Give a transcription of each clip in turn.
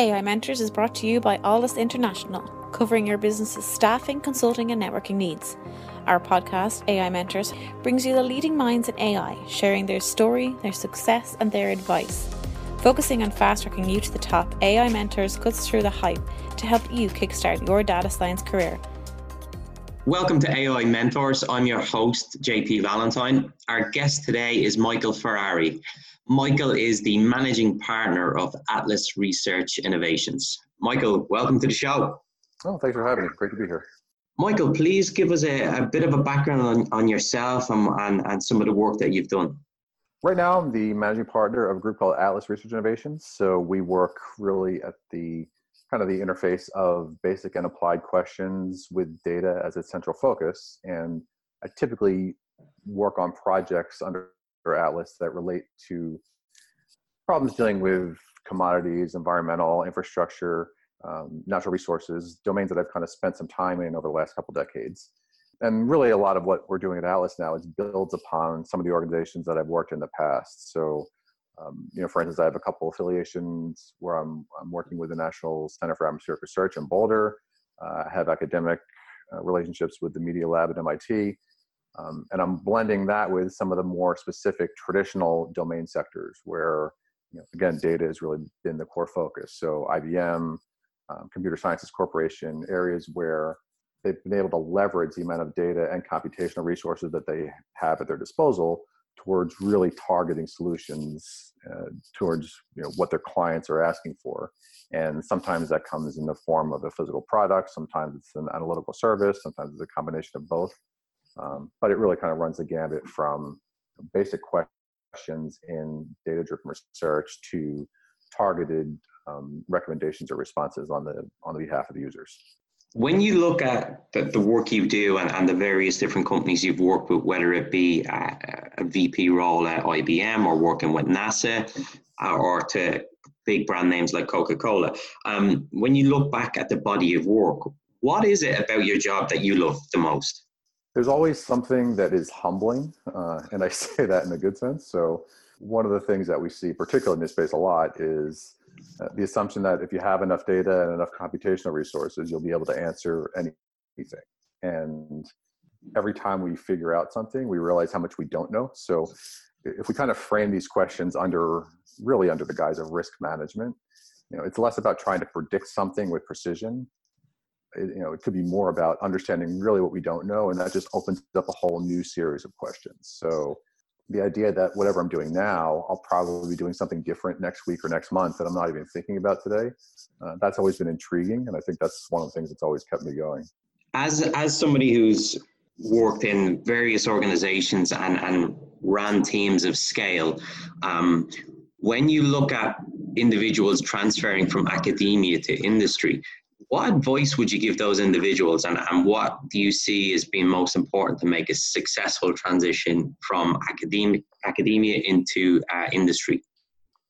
AI Mentors is brought to you by Alldus International, covering your business's staffing, consulting, and networking needs. Our podcast, AI Mentors, brings you the leading minds in AI, sharing their story, their success, and their advice. Focusing on fast tracking you to the top, AI Mentors cuts through the hype to help you kickstart your data science career. Welcome to AI Mentors. I'm your host, JP Valentine. Our guest today is Michael Ferrari. Michael is the managing partner of Atlas Research Innovations. Michael, welcome to the show. Oh, thanks for having me. Great to be here. Michael, please give us a, a bit of a background on, on yourself and, and, and some of the work that you've done. Right now, I'm the managing partner of a group called Atlas Research Innovations. So we work really at the kind of the interface of basic and applied questions with data as its central focus. And I typically work on projects under Atlas that relate to problems dealing with commodities, environmental, infrastructure, um, natural resources, domains that I've kind of spent some time in over the last couple decades. And really, a lot of what we're doing at Atlas now is builds upon some of the organizations that I've worked in the past. So, um, you know, for instance, I have a couple affiliations where I'm, I'm working with the National Center for Atmospheric Research in Boulder. Uh, I have academic uh, relationships with the Media Lab at MIT. Um, and I'm blending that with some of the more specific traditional domain sectors where, you know, again, data has really been the core focus. So IBM, um, Computer Sciences Corporation, areas where they've been able to leverage the amount of data and computational resources that they have at their disposal towards really targeting solutions uh, towards you know, what their clients are asking for. And sometimes that comes in the form of a physical product, sometimes it's an analytical service, sometimes it's a combination of both. Um, but it really kind of runs the gambit from basic questions in data driven research to targeted um, recommendations or responses on the on the behalf of the users. When you look at the, the work you do and, and the various different companies you've worked with, whether it be a, a VP role at IBM or working with NASA uh, or to big brand names like Coca Cola, um, when you look back at the body of work, what is it about your job that you love the most? there's always something that is humbling, uh, and I say that in a good sense. So, one of the things that we see, particularly in this space, a lot is Uh, the assumption that if you have enough data and enough computational resources, you'll be able to answer anything. And every time we figure out something, we realize how much we don't know. So, if we kind of frame these questions under really under the guise of risk management, you know, it's less about trying to predict something with precision it, you know it could be more about understanding really what we don't know and that just opens up a whole new series of questions so the idea that whatever i'm doing now i'll probably be doing something different next week or next month that i'm not even thinking about today. Uh, that's always been intriguing and i think that's one of the things that's always kept me going. As as somebody who's worked in various organizations and and ran teams of scale um, when you look at individuals transferring from academia to industry what advice would you give those individuals and, and what do you see as being most important to make a successful transition from academic, academia into uh, industry?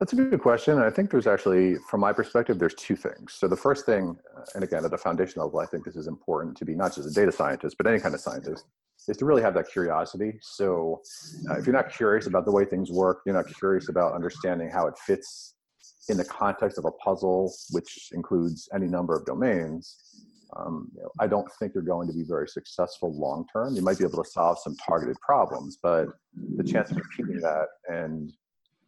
That's a good question. And I think there's actually, from my perspective, there's two things. So the first thing, and again, at a foundation level, I think this is important to be not just a data scientist, but any kind of scientist, is to really have that curiosity. So uh, if you're not curious about the way things work, you're not curious about understanding how it fits in the context of a puzzle, which includes any number of domains, um, you know, I don't think you're going to be very successful long term. You might be able to solve some targeted problems, but the chance of repeating that and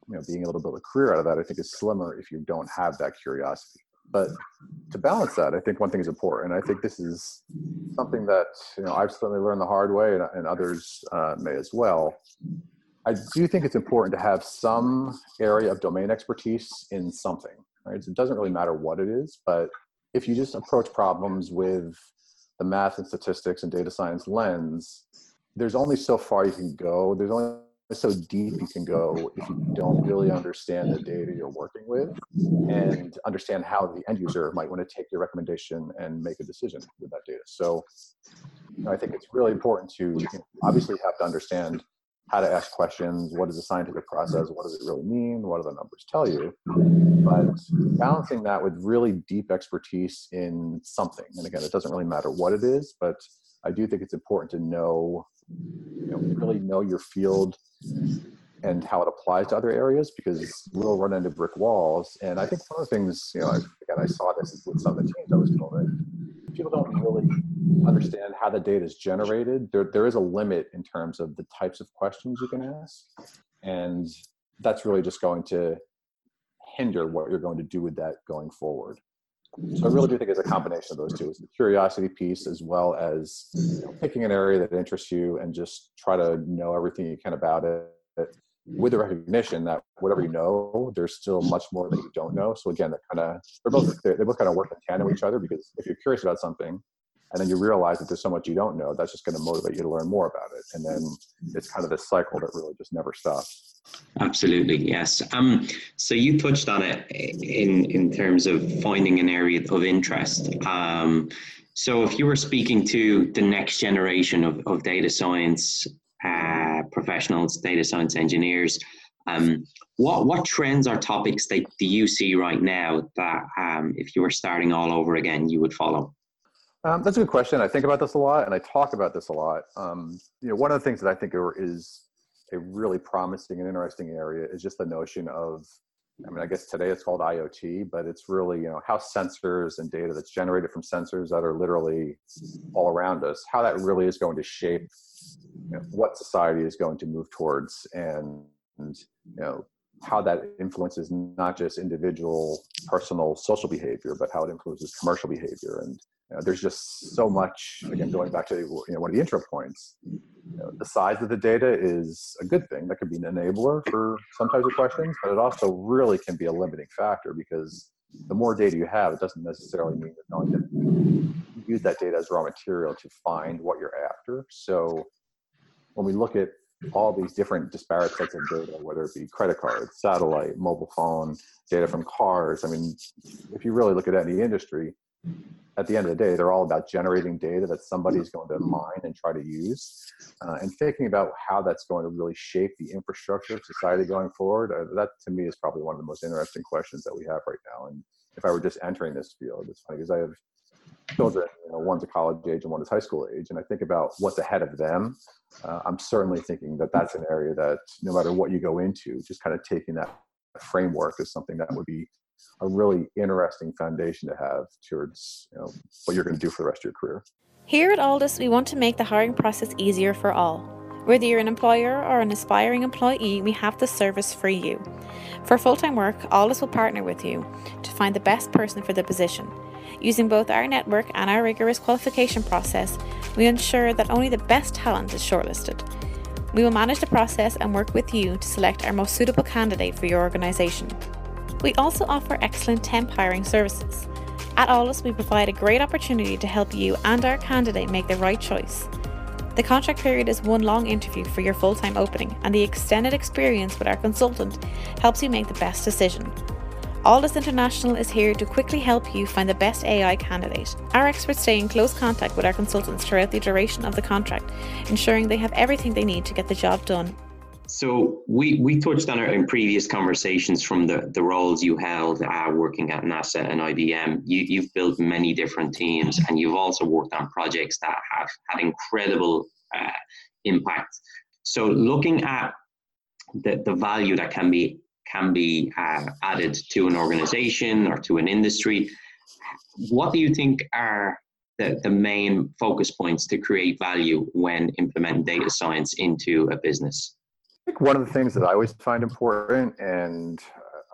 you know being able to build a career out of that, I think, is slimmer if you don't have that curiosity. But to balance that, I think one thing is important. And I think this is something that you know I've certainly learned the hard way, and, and others uh, may as well. I do think it's important to have some area of domain expertise in something, right? So it doesn't really matter what it is, but if you just approach problems with the math and statistics and data science lens, there's only so far you can go. There's only so deep you can go if you don't really understand the data you're working with and understand how the end user might want to take your recommendation and make a decision with that data. So you know, I think it's really important to you know, obviously have to understand how to ask questions, what is the scientific process, what does it really mean, what do the numbers tell you? But balancing that with really deep expertise in something. And again, it doesn't really matter what it is, but I do think it's important to know, you know, really know your field and how it applies to other areas because we'll run into brick walls. And I think one of the things, you know, again, I saw this with some of the teams I was building. People don't really understand how the data is generated. There, there is a limit in terms of the types of questions you can ask. And that's really just going to hinder what you're going to do with that going forward. So I really do think it's a combination of those two. It's the curiosity piece as well as you know, picking an area that interests you and just try to know everything you can about it with the recognition that whatever you know, there's still much more that you don't know. So again, that kind of they're both they both kind of work in tandem with each other because if you're curious about something, and then you realize that there's so much you don't know, that's just going to motivate you to learn more about it, and then it's kind of this cycle that really just never stops. Absolutely, yes. Um, so you touched on it in in terms of finding an area of interest. Um, so if you were speaking to the next generation of, of data science uh, professionals, data science engineers. Um, what what trends or topics that do you see right now that um, if you were starting all over again, you would follow? Um, that's a good question. I think about this a lot, and I talk about this a lot. Um, you know, one of the things that I think are, is a really promising and interesting area is just the notion of I mean, I guess today it's called IoT, but it's really, you know, how sensors and data that's generated from sensors that are literally all around us, how that really is going to shape you know, what society is going to move towards and, and you know how that influences not just individual personal social behavior but how it influences commercial behavior. And you know, there's just so much again going back to you know, one of the intro points know, the size of the data is a good thing that could be an enabler for some types of questions but it also really can be a limiting factor because the more data you have it doesn't necessarily mean you're going to use that data as raw material to find what you're after so when we look at all these different disparate sets of data, whether it be credit cards, satellite, mobile phone, data from cars. I mean, if you really look at any industry, at the end of the day, they're all about generating data that somebody's going to mine and try to use, uh, and thinking about how that's going to really shape the infrastructure of society going forward. Uh, that to me is probably one of the most interesting questions that we have right now. And if I were just entering this field, it's funny because I have children, you know, one's a college age and one is high school age, and I think about what's ahead of them. Uh, I'm certainly thinking that that's an area that no matter what you go into, just kind of taking that framework is something that would be a really interesting foundation to have towards you know, what you're going to do for the rest of your career. Here at Alldus, we want to make the hiring process easier for all. Whether you're an employer or an aspiring employee, we have the service for you. For full time work, Alldus will partner with you to find the best person for the position. Using both our network and our rigorous qualification process, we ensure that only the best talent is shortlisted. We will manage the process and work with you to select our most suitable candidate for your organisation. We also offer excellent temp hiring services. At Alldus, we provide a great opportunity to help you and our candidate make the right choice. The contract period is one long interview for your full time opening, and the extended experience with our consultant helps you make the best decision. Alldus International is here to quickly help you find the best AI candidate. Our experts stay in close contact with our consultants throughout the duration of the contract, ensuring they have everything they need to get the job done. So we, we touched on it in previous conversations from the, the roles you held uh, working at NASA and IBM. You, you've built many different teams and you've also worked on projects that have had incredible uh, impact. So looking at the, the value that can be can be uh, added to an organization or to an industry. What do you think are the, the main focus points to create value when implementing data science into a business? One of the things that I always find important, and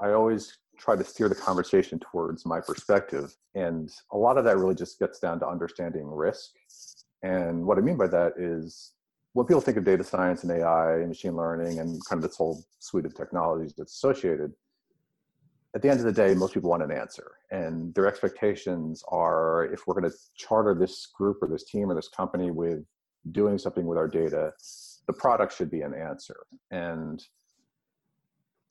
I always try to steer the conversation towards my perspective, and a lot of that really just gets down to understanding risk. And what I mean by that is when people think of data science and AI and machine learning and kind of this whole suite of technologies that's associated, at the end of the day, most people want an answer. And their expectations are if we're going to charter this group or this team or this company with doing something with our data, the product should be an answer. And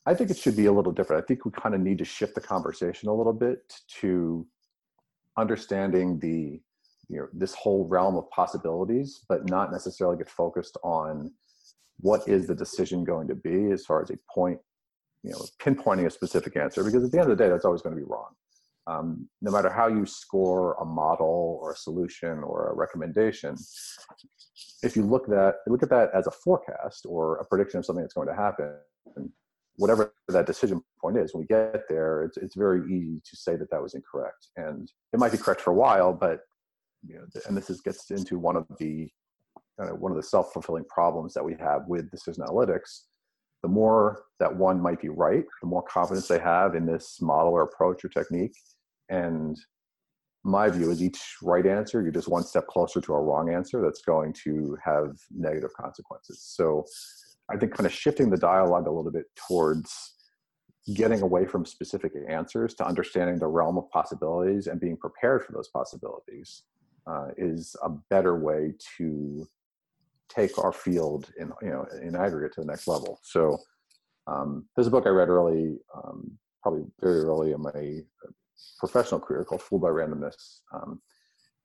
I think it should be a little different. I think we kind of need to shift the conversation a little bit to understanding the you know this whole realm of possibilities but not necessarily get focused on what is the decision going to be as far as a point you know pinpointing a specific answer because at the end of the day that's always going to be wrong um, no matter how you score a model or a solution or a recommendation, if you look that look at that as a forecast or a prediction of something that's going to happen, whatever that decision point is, when we get there, it's it's very easy to say that that was incorrect, and it might be correct for a while, but you know, and this is, gets into one of the kind of one of the self fulfilling problems that we have with decision analytics the more that one might be right, the more confidence they have in this model or approach or technique. And my view is each right answer, you're just one step closer to a wrong answer that's going to have negative consequences. So I think kind of shifting the dialogue a little bit towards getting away from specific answers to understanding the realm of possibilities and being prepared for those possibilities uh, is a better way to take our field in you know in aggregate to the next level. So um, there's a book I read early, um, probably very early in my professional career called Fooled by Randomness, um,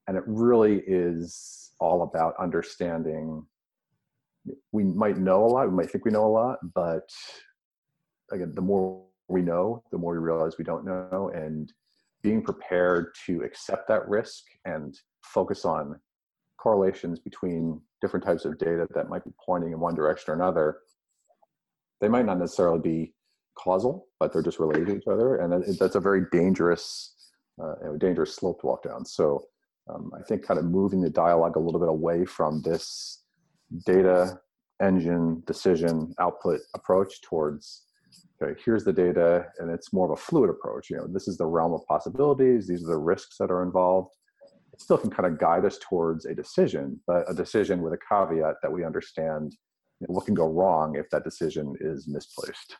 and it really is all about understanding. We might know a lot, we might think we know a lot, but again, the more we know, the more we realize we don't know, and being prepared to accept that risk and focus on correlations between different types of data that might be pointing in one direction or another, they might not necessarily be causal, but they're just related to each other, and that's a very dangerous, uh, dangerous slope to walk down. So um, I think kind of moving the dialogue a little bit away from this data engine decision output approach towards okay here's the data and it's more of a fluid approach you know this is the realm of possibilities these are the risks that are involved it still can kind of guide us towards a decision, but a decision with a caveat that we understand what can go wrong if that decision is misplaced.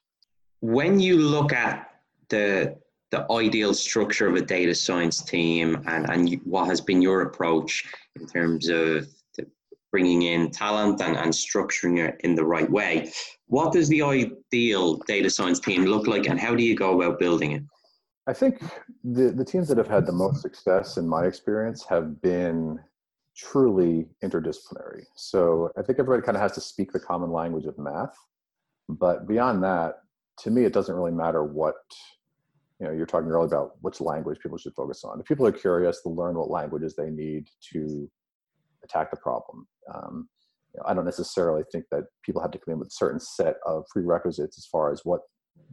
When you look at the the ideal structure of a data science team and, and what has been your approach in terms of bringing in talent and, and structuring it in the right way. What does the ideal data science team look like and how do you go about building it? I think the, the teams that have had the most success in my experience have been truly interdisciplinary. So I think everybody kind of has to speak the common language of math. But beyond that, to me, it doesn't really matter what, you know, you're talking earlier about which language people should focus on. If people are curious, to learn what languages they need to attack the problem. Um, you know, I don't necessarily think that people have to come in with a certain set of prerequisites as far as what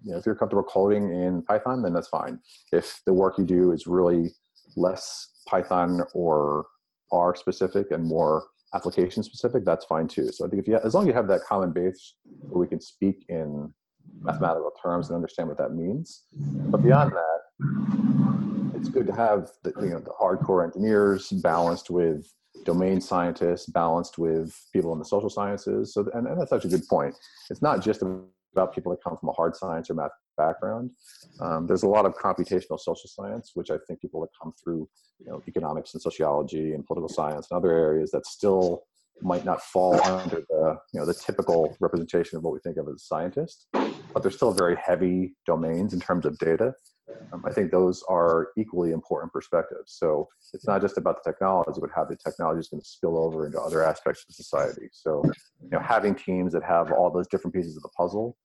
you know, if you're comfortable coding in Python, then that's fine. If the work you do is really less Python or R specific and more application specific, that's fine too. So I think if you, as long as you have that common base where we can speak in mathematical terms and understand what that means. But beyond that, it's good to have the, you know, the hardcore engineers balanced with domain scientists, balanced with people in the social sciences. So, and, and that's such a good point. It's not just about people that come from a hard science or math background. Um, there's a lot of computational social science, which I think people that come through, you know, economics and sociology and political science and other areas that still might not fall under the, you know, the typical representation of what we think of as a scientist, but they're still very heavy domains in terms of data. Um, I think those are equally important perspectives. So it's not just about the technology, but how the technology is going to spill over into other aspects of society. So, you know, having teams that have all those different pieces of the puzzle,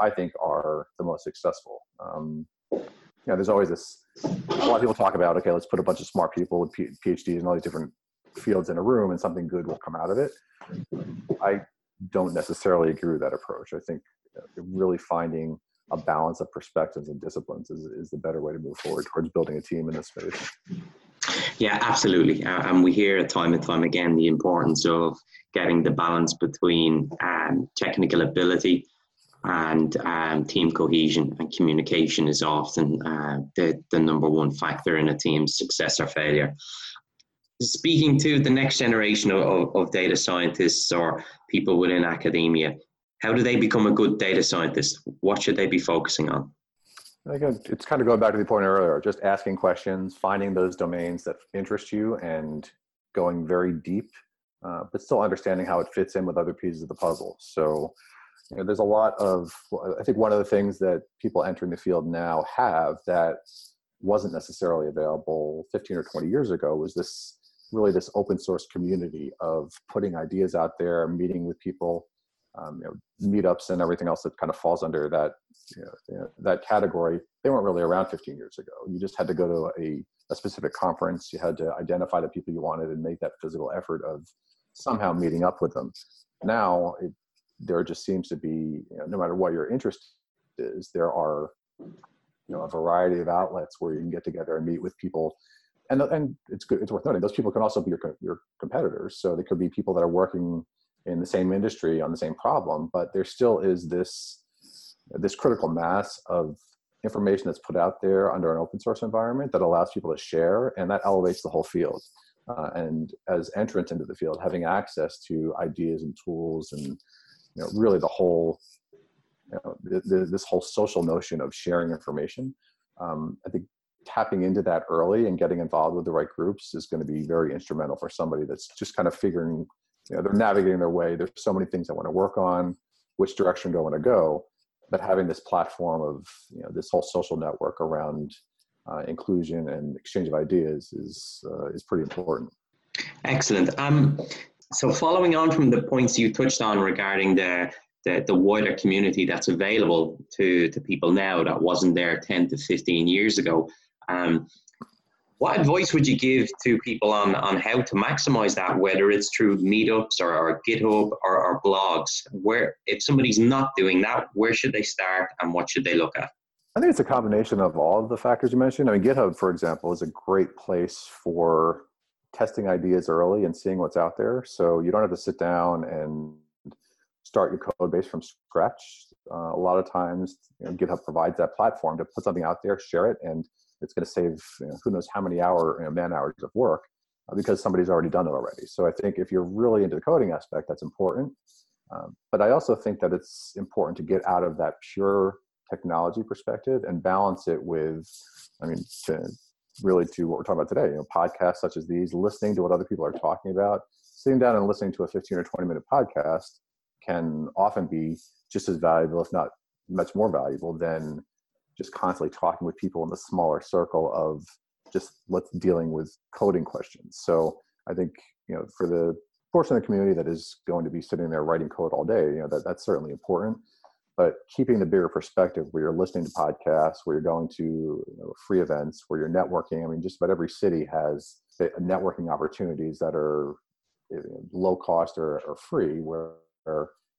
I think, are the most successful. Um, you know, there's always this. A lot of people talk about, okay, let's put a bunch of smart people with PhDs and all these different fields in a room, and something good will come out of it. I don't necessarily agree with that approach. I think really finding a balance of perspectives and disciplines is, is the better way to move forward towards building a team in this space. Yeah, absolutely. Uh, and we hear time and time again the importance of getting the balance between um, technical ability and um, team cohesion and communication is often uh, the, the number one factor in a team's success or failure. Speaking to the next generation of, of data scientists or people within academia, how do they become a good data scientist? What should they be focusing on? It's kind of going back to the point earlier, just asking questions, finding those domains that interest you and going very deep, uh, but still understanding how it fits in with other pieces of the puzzle. So you know, there's a lot of, I think one of the things that people entering the field now have that wasn't necessarily available 15 or 20 years ago was this really this open source community of putting ideas out there, meeting with people um, you know, meetups and everything else that kind of falls under that you know, that category. They weren't really around 15 years ago. You just had to go to a, a specific conference. You had to identify the people you wanted and make that physical effort of somehow meeting up with them. Now it, there just seems to be, you know, no matter what your interest is, there are you know a variety of outlets where you can get together and meet with people and and it's good it's worth noting those people can also be your your competitors so they could be people that are working in the same industry on the same problem but there still is this this critical mass of information that's put out there under an open source environment that allows people to share and that elevates the whole field uh, and as entrants into the field having access to ideas and tools and you know really the whole you know, the, the, this whole social notion of sharing information. Um, I think tapping into that early and getting involved with the right groups is going to be very instrumental for somebody that's just kind of figuring, you know, they're navigating their way. There's so many things I want to work on, which direction do I want to go? But having this platform of, you know, this whole social network around uh, inclusion and exchange of ideas is uh, is pretty important. Excellent. Um, so following on from the points you touched on regarding the the, the wider community that's available to, to people now that wasn't there 10 to 15 years ago. Um, what advice would you give to people on, on how to maximize that, whether it's through meetups or, or GitHub or, or blogs? Where, if somebody's not doing that, where should they start and what should they look at? I think it's a combination of all of the factors you mentioned. I mean, GitHub, for example, is a great place for testing ideas early and seeing what's out there. So you don't have to sit down and start your code base from scratch. Uh, a lot of times, you know, GitHub provides that platform to put something out there, share it, and it's going to save you know, who knows how many hour you know, man hours of work uh, because somebody's already done it already. So I think if you're really into the coding aspect, that's important. Um, but I also think that it's important to get out of that pure technology perspective and balance it with, I mean, to really to what we're talking about today. You know, podcasts such as these, listening to what other people are talking about, sitting down and listening to a 15 or 20 minute podcast can often be just as valuable, if not much more valuable, than just constantly talking with people in the smaller circle of just let's dealing with coding questions. So I think you know for the portion of the community that is going to be sitting there writing code all day, you know that that's certainly important. But keeping the bigger perspective, where you're listening to podcasts, where you're going to you know, free events, where you're networking. I mean, just about every city has networking opportunities that are low cost or, or free, where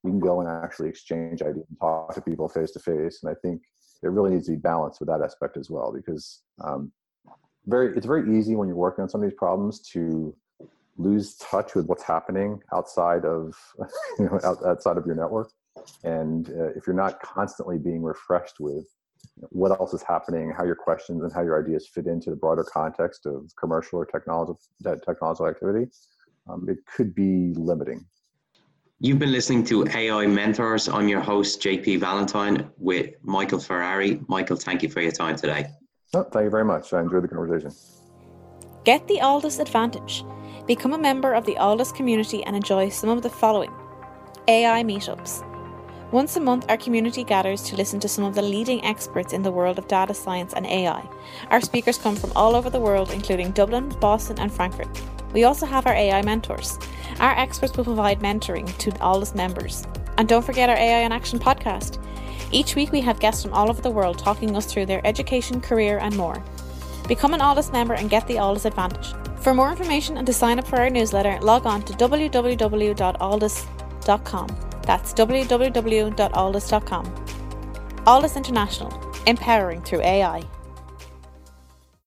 we can go and actually exchange ideas and talk to people face to face. And I think it really needs to be balanced with that aspect as well, because um, very it's very easy when you're working on some of these problems to lose touch with what's happening outside of you know outside of your network. And uh, if you're not constantly being refreshed with what else is happening, how your questions and how your ideas fit into the broader context of commercial or technological technological activity, um, it could be limiting. You've been listening to AI Mentors. I'm your host, JP Valentine, with Michael Ferrari. Michael, thank you for your time today. Oh, thank you very much. I enjoyed the conversation. Get the Alldus Advantage. Become a member of the Alldus community and enjoy some of the following AI meetups. Once a month, our community gathers to listen to some of the leading experts in the world of data science and AI. Our speakers come from all over the world, including Dublin, Boston, and Frankfurt. We also have our AI mentors. Our experts will provide mentoring to Alldus members. And don't forget our AI in Action podcast. Each week we have guests from all over the world talking us through their education, career, and more. Become an Alldus member and get the Alldus advantage. For more information and to sign up for our newsletter, log on to www.alldus.com. That's www.alldus.com. Alldus International, empowering through AI.